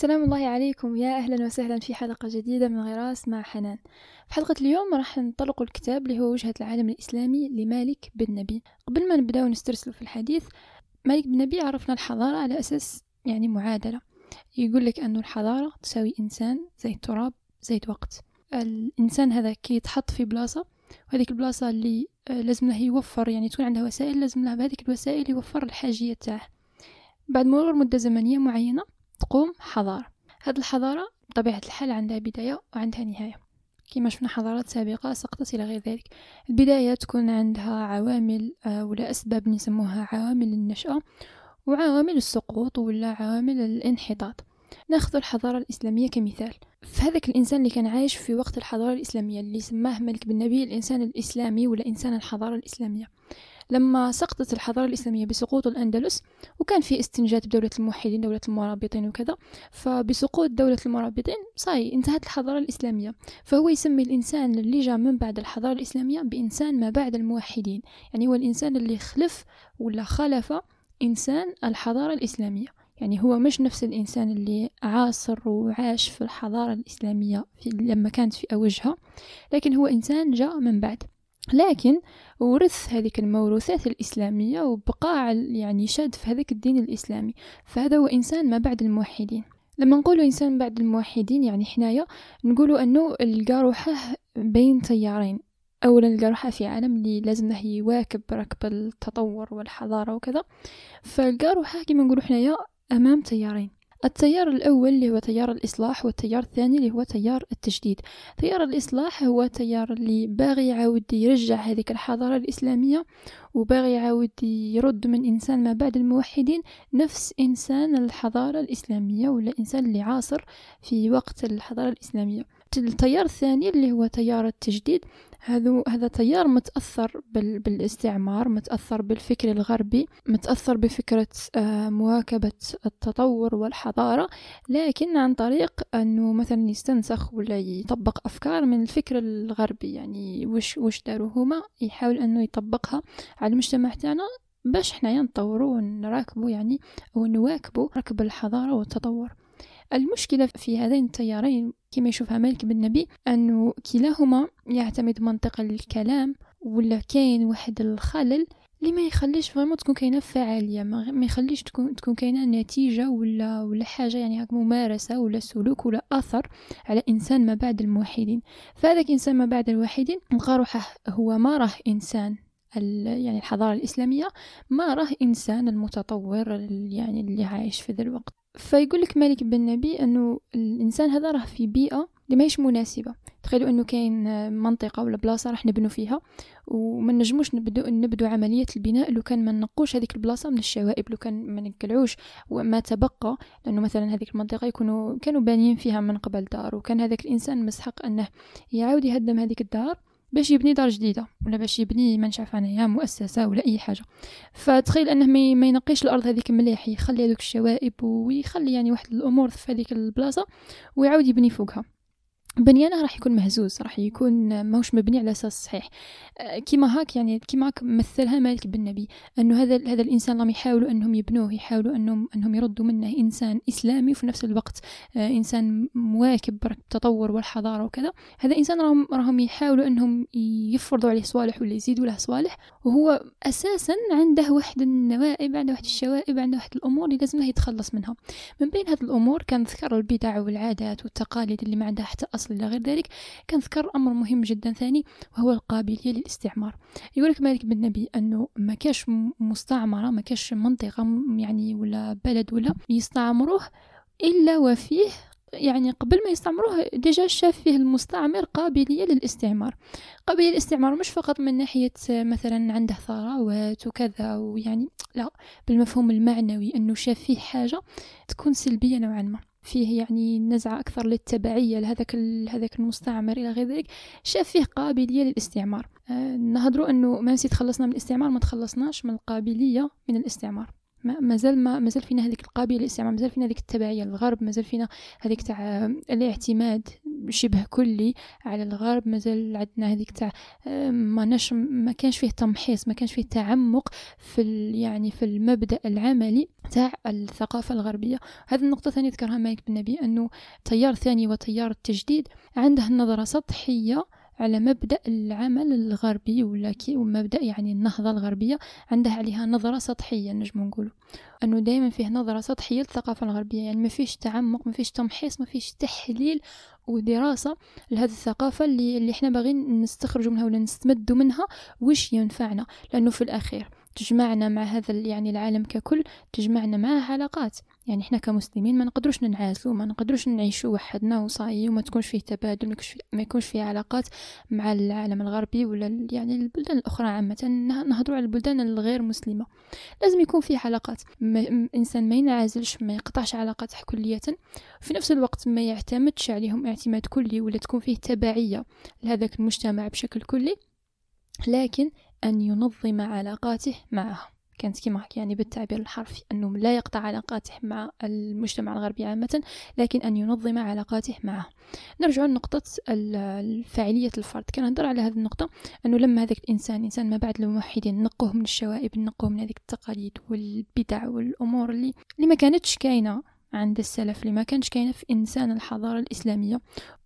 سلام الله عليكم. يا أهلا وسهلا في حلقة جديدة من غراس مع حنان. في حلقة اليوم راح نطلق الكتاب اللي هو وجهة العالم الإسلامي لمالك بن نبي. قبل ما نبدأ ونسترسل في الحديث مالك بن نبي عرفنا الحضارة على أساس يعني معادلة. يقول لك أنه الحضارة تساوي إنسان زي التراب زي الوقت الإنسان هذا كي يتحط في بلاصة وهذيك البلاصة اللي آه، لازم له يوفر يعني تكون عندها وسائل لازم له بهذيك الوسائل يوفر الحاجية تاعه. بعد مرور مدة زمنية معينة تقوم حضارة. هذه الحضارة بطبيعة الحال عندها بداية وعندها نهاية. كما شفنا حضارات سابقة سقطت إلى غير ذلك. البداية تكون عندها عوامل آه، ولا أسباب نسموها عوامل النشأة وعوامل السقوط ولا عوامل الانحطاط. ناخذ الحضارة الإسلامية كمثال. فهذاك الإنسان اللي كان عايش في وقت الحضارة الإسلامية اللي سماه ملك بن نبي الإنسان الإسلامي ولا إنسان الحضارة الإسلامية. لما سقطت الحضارة الإسلامية بسقوط الأندلس وكان في استنجاد بدولة الموحدين دولة المرابطين وكذا فبسقوط دولة المرابطين صاي انتهت الحضارة الإسلامية. فهو يسمي الإنسان اللي جاء من بعد الحضارة الإسلامية بإنسان ما بعد الموحدين. يعني هو الإنسان اللي خلف ولا خلف إنسان الحضارة الإسلامية. يعني هو مش نفس الإنسان اللي عاصر وعاش في الحضارة الإسلامية في لما كانت في أوجها لكن هو إنسان جاء من بعد. لكن ورث هذيك الموروثات الإسلامية وبقى يعني شاد في هذاك الدين الإسلامي. فهذا هو إنسان ما بعد الموحدين. لما نقولوا إنسان بعد الموحدين يعني حنايا نقولوا أنه القاروحة بين تيارين. أولا القاروحة في عالم اللي لازم يواكب ركب التطور والحضارة وكذا. فالقاروحة كما نقولوا حنايا أمام تيارين. التيار الأول اللي هو تيار الإصلاح والتيار الثاني اللي هو تيار التجديد. تيار الإصلاح هو تيار اللي باغي يعاود يرجع هذيك الحضارة الإسلامية وباغي يعاود يرد من إنسان ما بعد الموحدين نفس إنسان الحضارة الإسلامية ولا إنسان اللي عاصر في وقت الحضارة الإسلامية. التيار الثاني اللي هو تيار التجديد هذا هذا تيار متأثر بالاستعمار متأثر بالفكر الغربي متأثر بفكرة آه، مواكبة التطور والحضارة لكن عن طريق أنه مثلا يستنسخ ولا يطبق أفكار من الفكر الغربي. يعني وش وش داروا هما يحاول أنه يطبقها على المجتمع تاعنا باش حنايا نطوروا ونراكبوا يعني أو نواكبوا ركب الحضارة والتطور. المشكلة في هذين التيارين كما يشوفها مالك بن نبي أنه كلاهما يعتمد منطق الكلام ولا كاين واحد الخلل اللي ما يخليش فريمون تكون كاينة فعالية ما يخليش تكون تكون كاينة نتيجة ولا ولا حاجة يعني هاك ممارسة ولا سلوك ولا أثر على إنسان ما بعد الموحدين. فهذاك إنسان ما بعد الموحدين نلقى روحه هو ما راه إنسان. يعني الحضارة الإسلامية ما راه إنسان المتطور يعني اللي عايش في ذا الوقت. فيقول لك مالك بن نبي أنه الإنسان هذا راه في بيئة اللي ماهيش مناسبة. تخيلوا أنه كاين منطقة ولا بلاصة راح نبنوا فيها وما نجموش نبدو نبدو عملية البناء لو كان ما نقوش هذيك البلاصة من الشوائب لو كان ما نقلعوش وما تبقى لأنه مثلا هذيك المنطقة يكونوا كانوا بانيين فيها من قبل دار وكان هذاك الإنسان مستحق أنه يعاود يهدم هذيك الدار. باش يبني دار جديدة ولا باش يبني ما نعرف انايا مؤسسة ولا أي حاجة. فتخيل أنه ما ينقيش الأرض هذيك مليح يخلي هذوك الشوائب ويخلي يعني واحد الأمور في هذيك البلاصة ويعاود يبني فوقها. بنيانه راح يكون مهزوز راح يكون ماهوش مبني على أساس صحيح. آه، كيما هاك يعني كيما هاك مثلها مالك بن نبي أنه هذا هذا الإنسان راهم يحاولوا أنهم يبنوه يحاولوا انهم أنهم يردوا منه إنسان إسلامي وفي نفس الوقت آه، إنسان مواكب التطور والحضارة وكذا. هذا إنسان راهم راهم يحاولوا أنهم يفرضوا عليه صوالح ولا يزيدوا له صوالح. وهو أساسا عنده واحد النوائب عنده واحد الشوائب عنده واحد الأمور اللي لازم يتخلص منها. من بين هذه الأمور كان ذكر البدع والعادات والتقاليد اللي ما عندها حتى اصل إلى غير ذلك كان ذكر أمر مهم جدا ثاني وهو القابلية للاستعمار. يقولك مالك بن نبي أنه ما كاش مستعمرة ما كاش منطقة يعني ولا بلد ولا يستعمروه إلا وفيه يعني قبل ما يستعمروه ديجا شاف فيه المستعمر قابلية للاستعمار. قابلية للاستعمار مش فقط من ناحية مثلا عنده ثروات وكذا ويعني لا بالمفهوم المعنوي أنه شاف فيه حاجة تكون سلبية نوعا ما. فيه يعني نزعة أكثر للتبعية لهذاك هذاك المستعمر إلى غير ذلك شاف فيه قابلية للاستعمار. آه نهضروا أنه ما نسيت تخلصنا من الاستعمار ما تخلصناش من القابلية من الاستعمار. ما مازال ما مازال فينا هذيك القابلية للاستعمار مازال فينا هذيك التبعيه للغرب مازال فينا هذيك تاع الاعتماد شبه كلي على الغرب مازال عندنا هذيك تاع ما نش ما كانش فيه تمحيص ما كانش فيه تعمق في يعني في المبدأ العملي تاع الثقافة الغربية. هذه النقطة ثانية ذكرها مالك بن نبي أنه تيار ثاني وتيار التجديد عنده نظرة سطحية على مبدأ العمل الغربي ولا كي ومبدأ يعني النهضة الغربية عندها عليها نظرة سطحية نجم نقول أنه دائما فيه نظرة سطحية للثقافة الغربية يعني ما فيش تعمق ما فيش تمحيص ما فيش تحليل ودراسة لهذه الثقافة اللي, اللي إحنا باغيين نستخرجوا منها ولا نستمدوا منها وش ينفعنا. لأنه في الأخير تجمعنا مع هذا يعني العالم ككل تجمعنا معه علاقات. يعني إحنا كمسلمين ما نقدروش ننعزلوا ما نقدروش نعيشوا وحدنا وصاي وما تكونش فيه تبادل ما يكونش فيه, علاقات مع العالم الغربي ولا يعني البلدان الأخرى عامة. نهضروا على البلدان الغير مسلمة. لازم يكون فيه علاقات. ما إنسان ما ينعزلش ما يقطعش علاقاته كلية. في نفس الوقت ما يعتمدش عليهم اعتماد كلي ولا تكون فيه تبعية لهذاك المجتمع بشكل كلي لكن أن ينظم علاقاته معهم. كانت كما يعني بالتعبير الحرفي أنه لا يقطع علاقاته مع المجتمع الغربي عامة لكن أن ينظم علاقاته معه. نرجع لنقطة فاعلية الفرد. كان نهضر على هذه النقطة أنه لما هذاك الإنسان إنسان ما بعد الموحدين نقوه من الشوائب نقوه من هذيك التقاليد والبدع والأمور اللي, اللي ما كانتش كاينة عند السلف اللي ما كانش كاينة في إنسان الحضارة الإسلامية.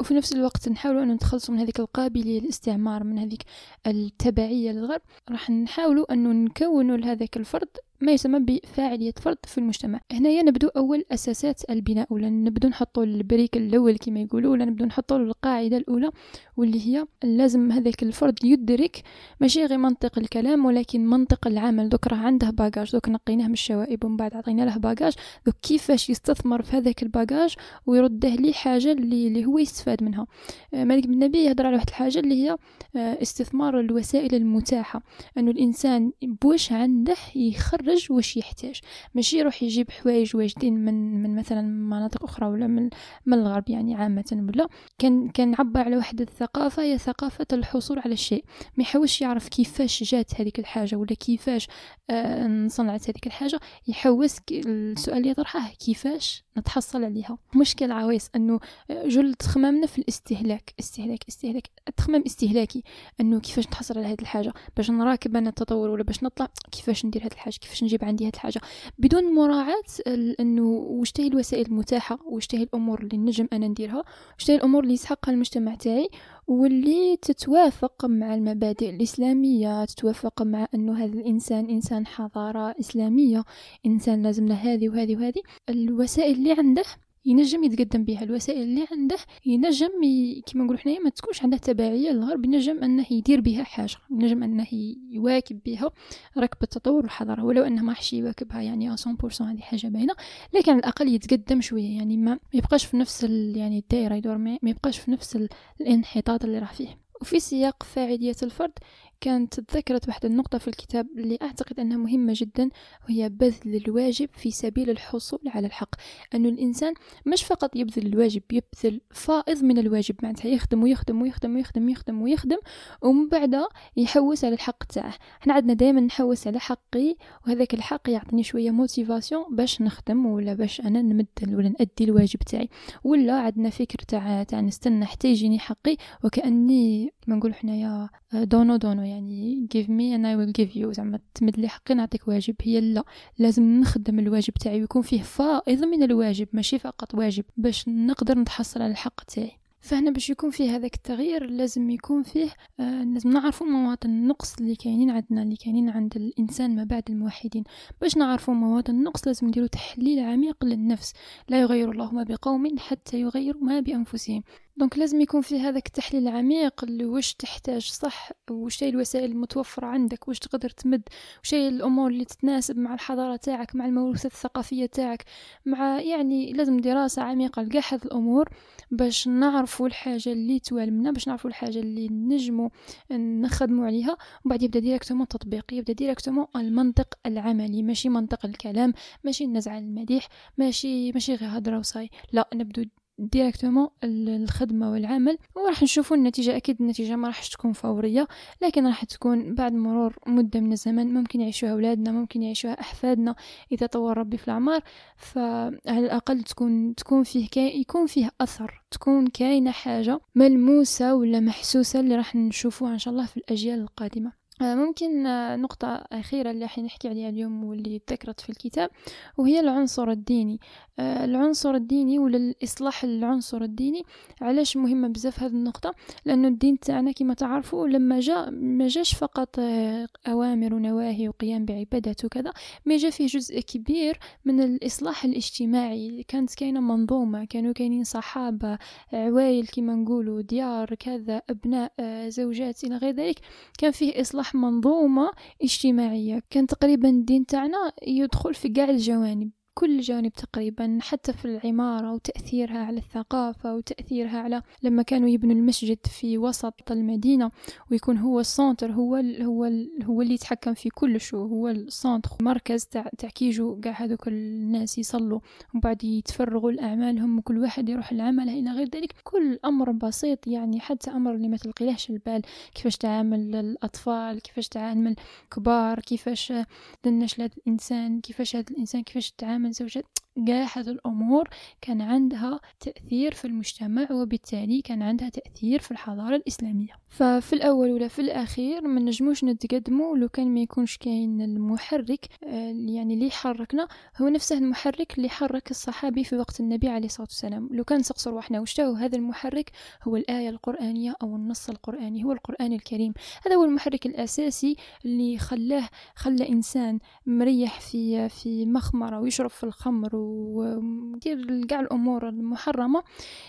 وفي نفس الوقت نحاولوا ان نتخلصوا من هذيك القابلية للاستعمار من هذيك التبعية للغرب. راح نحاولوا ان نكونوا لهذاك الفرد ما يسمى بفاعلية فرد في المجتمع. هنايا نبدو أول أساسات البناء ولا نبدو نحطوا البريك الأول كما يقولوا ولا نبدو نحطوا القاعدة الأولى واللي هي لازم هذاك الفرد يدرك ماشي غير منطق الكلام ولكن منطق العمل. دوك راه عنده باجاج دوك نقيناه من الشوائب ومن بعد عطينا له باجاج دوك كيفاش يستثمر في هذاك الباجاج ويرده لي حاجة اللي هو يستفاد منها. آه، مالك بن النبي يهضر على واحد الحاجة اللي هي آه، استثمار الوسائل المتاحة. أنه الإنسان بوش عنده يخرج واش يحتاج. ماشي يروح يجيب حوايج واجدين من من مثلا مناطق أخرى ولا من من الغرب يعني عامة ولا. كان كان عبر على واحد الثقافة هي ثقافة الحصول على الشيء. ما يحاولش يعرف كيفاش جات هذيك الحاجة ولا كيفاش آه صنعت هذيك الحاجة. يحوس السؤال اللي يطرحه كيفاش نتحصل عليها؟ مشكل عويص أنه جل تخمامنا في الاستهلاك استهلاك استهلاك التخمام استهلاكي انه كيفاش نتحصل على هذه الحاجة باش نراكب أنا التطور ولا باش نطلع كيفاش ندير هذه الحاجة كيفاش نجيب عندي هذه الحاجة. بدون مراعاة أنه واش الوسائل المتاحة واش الأمور اللي نجم أنا نديرها واش الأمور اللي يسحقها المجتمع تاعي واللي تتوافق مع المبادئ الإسلامية تتوافق مع أنه هذا الإنسان إنسان حضارة إسلامية إنسان لازم له هذه وهذه وهذه. الوسائل اللي عنده ينجم يتقدم بها الوسائل اللي عنده ينجم ي... كما نقول حنايا ما تكونش عنده تبعية للغرب ينجم أنه يدير بها حاجة ينجم أنه يواكب بها ركب التطور والحضارة ولو أنه ما حش يواكبها يعني 100% هذه حاجة باينة لكن على الأقل يتقدم شوية يعني ما يبقاش في نفس ال... يعني الدائرة يدور ما يبقاش في نفس الانحطاط اللي راح فيه. وفي سياق فاعلية الفرد كانت تذكرت واحد النقطة في الكتاب اللي أعتقد أنها مهمة جدا وهي بذل الواجب في سبيل الحصول على الحق. أنه الإنسان مش فقط يبذل الواجب يبذل فائض من الواجب معناتها يخدم ويخدم ويخدم ويخدم ويخدم ويخدم ومن بعد يحوس على الحق تاعه. إحنا عندنا دائما نحوس على حقي وهذاك الحق يعطيني شوية موتيفاسيون باش نخدم ولا باش أنا نمدل ولا نأدي الواجب تاعي. ولا عندنا فكر تاع تاع نستنى حتى يجيني حقي وكأني كما نقول حنايا donnant donnant يعني give me and I will give you. زعما تمد لي حقي نعطيك واجب. هي لا لازم نخدم الواجب تاعي ويكون فيه فائض من الواجب ماشي فقط واجب باش نقدر نتحصل على الحق تاعي. فهنا باش يكون فيه هذاك التغيير لازم يكون فيه آه لازم نعرفوا مواطن النقص اللي كاينين عندنا اللي كاينين عند الإنسان ما بعد الموحدين. باش نعرفوا مواطن النقص لازم نديروا تحليل عميق للنفس. لا يغير الله ما بقوم حتى يغيروا ما بأنفسهم. donc لازم يكون في هذاك التحليل العميق واش تحتاج صح واش هي الوسائل المتوفرة عندك واش تقدر تمد واش هي الأمور اللي تتناسب مع الحضارة تاعك مع الموروثات الثقافية تاعك مع يعني لازم دراسة عميقة هذه الأمور باش نعرفوا الحاجة اللي توالمنا باش نعرفوا الحاجة اللي نجمو نخدموا عليها وبعد يبدأ directement التطبيق يبدأ directement المنطق العملي ماشي منطق الكلام ماشي النزعة المديح ماشي ماشي غير هضرة وصاي لا نبدو ديريكتومون الخدمة والعمل وراح نشوفوا النتيجة. أكيد النتيجة ما راح تكون فورية لكن راح تكون بعد مرور مدة من الزمن ممكن يعيشوها أولادنا ممكن يعيشوها أحفادنا إذا طور ربي في الأعمار. فعلى الأقل تكون تكون فيه كي يكون فيه أثر تكون كاينة حاجة ملموسة ولا محسوسة اللي راح نشوفوها إن شاء الله في الأجيال القادمة. آه، ممكن آه، نقطة أخيرة اللي راح نحكي عليها اليوم واللي ذكرت في الكتاب وهي العنصر الديني. آه، العنصر الديني ولا الإصلاح العنصر الديني علاش مهمة بزاف هذه النقطة؟ لأنه الدين تاعنا كما تعرفوا لما جاء ما جاش فقط أوامر ونواهي وقيام بعبادات وكذا ما جاء فيه جزء كبير من الإصلاح الاجتماعي. كانت كاينة منظومة كانوا كاينين صحابة عوائل كما نقولوا ديار كذا أبناء زوجات إلى غير ذلك كان فيه إصلاح منظومة اجتماعية. كان تقريبا الدين تاعنا يدخل في قاع الجوانب. كل جانب تقريبا حتى في العمارة وتأثيرها على الثقافة وتأثيرها على لما كانوا يبنوا المسجد في وسط المدينة ويكون هو ال centre هو ال هو ال هو اللي يتحكم في كل شو هو ال centre مركز تاع تاع كي يجو قاع هذوك الناس يصلوا ومن بعد يتفرغوا لأعمالهم وكل واحد يروح لعمله إلى غير ذلك كل أمر بسيط يعني حتى أمر اللي ما تلقيلهش البال كيفاش تعامل الأطفال كيفاش تعامل الكبار كيفاش دنش الإنسان كيفاش هذا الإنسان كيفاش تعامل من زوجة هذه الأمور كان عندها تأثير في المجتمع وبالتالي كان عندها تأثير في الحضارة الإسلامية. ففي الأول ولا في الأخير ما نجموش نتقدموا لو كان ما يكونش كاين المحرك آه، يعني اللي يحركنا هو نفسه المحرك اللي حرك الصحابي في وقت النبي عليه الصلاة والسلام. لو كان سقصر وحنا وش هذا المحرك؟ هو الآية القرآنية أو النص القرآني هو القرآن الكريم. هذا هو المحرك الأساسي اللي خلاه خلى إنسان مريح في في مخمرة ويشرب في الخمر ويدير كاع الأمور المحرمة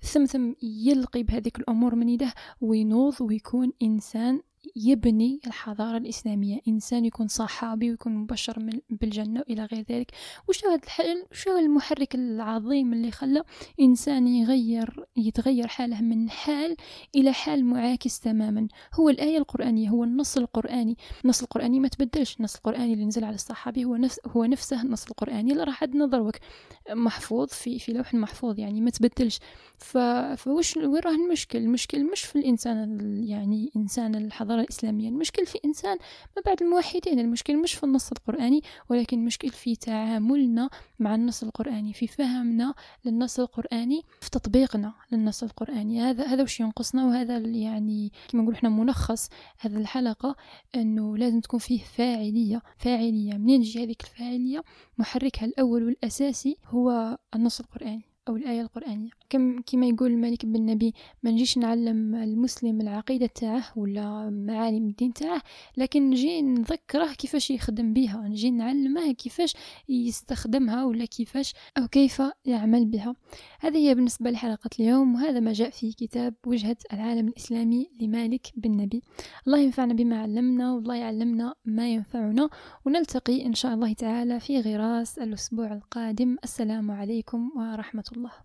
ثم يلقي بهذيك الأمور من يده وينوض ويكون إنسان يبني الحضارة الإسلامية. إنسان يكون صحابي ويكون مبشر بالجنة وإلى غير ذلك. وش هذا الحل؟ وش هذا المحرك العظيم اللي خلى إنسان يغير يتغير حاله من حال إلى حال معاكس تماما؟ هو الآية القرآنية هو النص القرآني. النص القرآني ما تبدلش. النص القرآني اللي نزل على الصحابي هو نفس هو نفسه النص القرآني اللي راح دروك محفوظ في في لوح محفوظ يعني ما تبدلش. فوش وين راه المشكل؟ المشكل مش في الإنسان يعني إنسان الحضارة الحضارة الإسلامية المشكل في إنسان ما بعد الموحدين المشكل مش في النص القرآني ولكن المشكل في تعاملنا مع النص القرآني في فهمنا للنص القرآني في تطبيقنا للنص القرآني. هذا هذا وش ينقصنا؟ وهذا يعني كما نقول إحنا ملخص هذه الحلقة إنه لازم تكون فيه فاعلية فاعلية. منين تجي هذيك الفاعلية؟ محركها الأول والأساسي هو النص القرآني. أو الآية القرآنية. كم كما يقول الملك بن نبي ما نجيش نعلم المسلم العقيدة تاعه ولا معالم الدين تاعه لكن نجي نذكره كيفاش يخدم بها نجي نعلمه كيفاش يستخدمها ولا كيفاش أو كيف يعمل بها. هذه هي بالنسبة لحلقة اليوم وهذا ما جاء في كتاب وجهة العالم الإسلامي لمالك بن نبي. الله ينفعنا بما علمنا والله يعلمنا ما ينفعنا ونلتقي إن شاء الله تعالى في غراس الأسبوع القادم. السلام عليكم ورحمة الله.